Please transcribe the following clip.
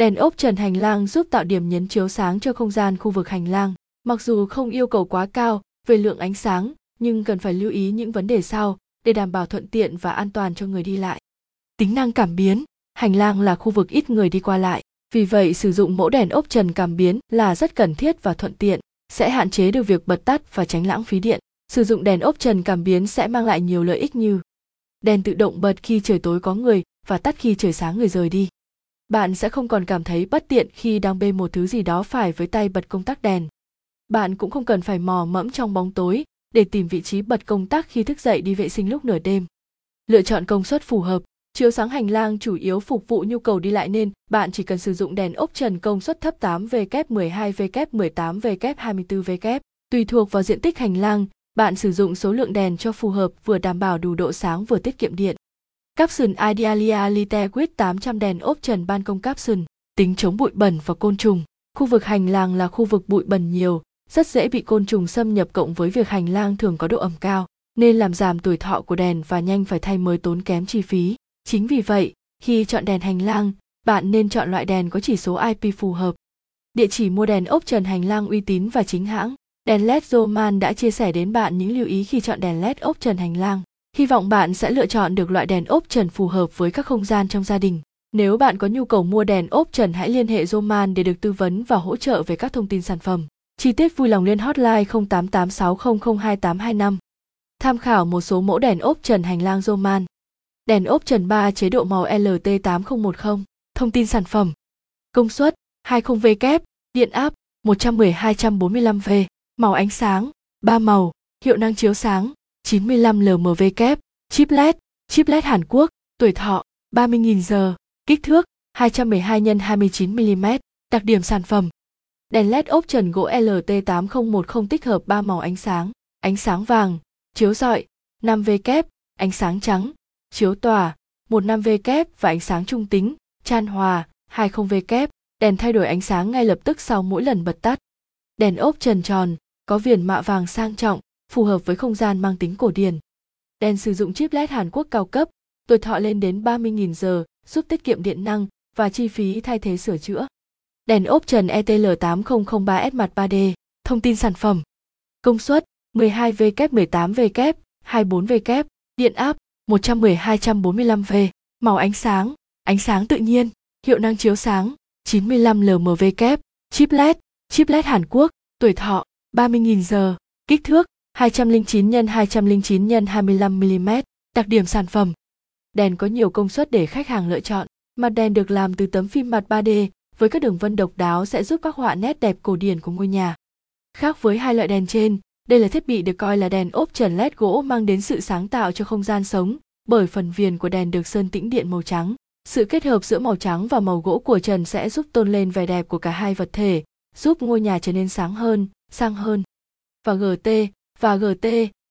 Đèn ốp trần hành lang giúp tạo điểm nhấn chiếu sáng cho không gian khu vực hành lang. Mặc dù không yêu cầu quá cao về lượng ánh sáng, nhưng cần phải lưu ý những vấn đề sau để đảm bảo thuận tiện và an toàn cho người đi lại. Tính năng cảm biến, hành lang là khu vực ít người đi qua lại, vì vậy sử dụng mẫu đèn ốp trần cảm biến là rất cần thiết và thuận tiện, sẽ hạn chế được việc bật tắt và tránh lãng phí điện. Sử dụng đèn ốp trần cảm biến sẽ mang lại nhiều lợi ích như đèn tự động bật khi trời tối có người và tắt khi trời sáng người rời đi. Bạn sẽ không còn cảm thấy bất tiện khi đang bê một thứ gì đó phải với tay bật công tắc đèn. Bạn cũng không cần phải mò mẫm trong bóng tối để tìm vị trí bật công tắc khi thức dậy đi vệ sinh lúc nửa đêm. Lựa chọn công suất phù hợp, chiếu sáng hành lang chủ yếu phục vụ nhu cầu đi lại nên bạn chỉ cần sử dụng đèn ốp trần công suất thấp 8W 12W 18W 24W. Tùy thuộc vào diện tích hành lang, bạn sử dụng số lượng đèn cho phù hợp vừa đảm bảo đủ độ sáng vừa tiết kiệm điện. Capsule Idealia Lite with 800 đèn ốp trần ban công capsule, tính chống bụi bẩn và côn trùng. Khu vực hành lang là khu vực bụi bẩn nhiều, rất dễ bị côn trùng xâm nhập cộng với việc hành lang thường có độ ẩm cao, nên làm giảm tuổi thọ của đèn và nhanh phải thay mới tốn kém chi phí. Chính vì vậy, khi chọn đèn hành lang, bạn nên chọn loại đèn có chỉ số IP phù hợp. Địa chỉ mua đèn ốp trần hành lang uy tín và chính hãng. Đèn LED Roman đã chia sẻ đến bạn những lưu ý khi chọn đèn LED ốp trần hành lang. Hy vọng bạn sẽ lựa chọn được loại đèn ốp trần phù hợp với các không gian trong gia đình. Nếu bạn có nhu cầu mua đèn ốp trần hãy liên hệ Roman để được tư vấn và hỗ trợ về các thông tin sản phẩm. Chi tiết vui lòng liên hotline 0886002825. Tham khảo một số mẫu đèn ốp trần hành lang Roman. Đèn ốp trần 3 chế độ màu LT8010. Thông tin sản phẩm. Công suất 20V kép, điện áp 110-245V, màu ánh sáng 3 màu, hiệu năng chiếu sáng 95 LMV kép, chip LED, chip LED Hàn Quốc, tuổi thọ 30.000 giờ, kích thước 212 x 29 mm, đặc điểm sản phẩm. Đèn LED ốp trần gỗ LT8010 tích hợp 3 màu ánh sáng, ánh sáng vàng, chiếu rọi, 5V kép, ánh sáng trắng, chiếu tỏa, 15V kép và ánh sáng trung tính, chan hòa, 20V kép, đèn thay đổi ánh sáng ngay lập tức sau mỗi lần bật tắt. Đèn ốp trần tròn, có viền mạ vàng sang trọng, phù hợp với không gian mang tính cổ điển. Đèn sử dụng chip LED Hàn Quốc cao cấp, tuổi thọ lên đến 30.000 giờ, giúp tiết kiệm điện năng và chi phí thay thế sửa chữa. Đèn ốp trần ETL8003S mặt 3D, thông tin sản phẩm. Công suất 12V kép 18V kép, 24V kép, điện áp 110-245V, màu ánh sáng, ánh sáng tự nhiên, hiệu năng chiếu sáng, 95 LMV kép, chip LED, chip LED Hàn Quốc, tuổi thọ 30.000 giờ, kích thước 209 x 209 x 25 mm, đặc điểm sản phẩm. Đèn có nhiều công suất để khách hàng lựa chọn. Mặt đèn được làm từ tấm phim mặt 3D với các đường vân độc đáo sẽ giúp các họa nét đẹp cổ điển của ngôi nhà. Khác với hai loại đèn trên, đây là thiết bị được coi là đèn ốp trần LED gỗ mang đến sự sáng tạo cho không gian sống, bởi phần viền của đèn được sơn tĩnh điện màu trắng. Sự kết hợp giữa màu trắng và màu gỗ của trần sẽ giúp tôn lên vẻ đẹp của cả hai vật thể, giúp ngôi nhà trở nên sáng hơn, sang hơn. Và GT và GT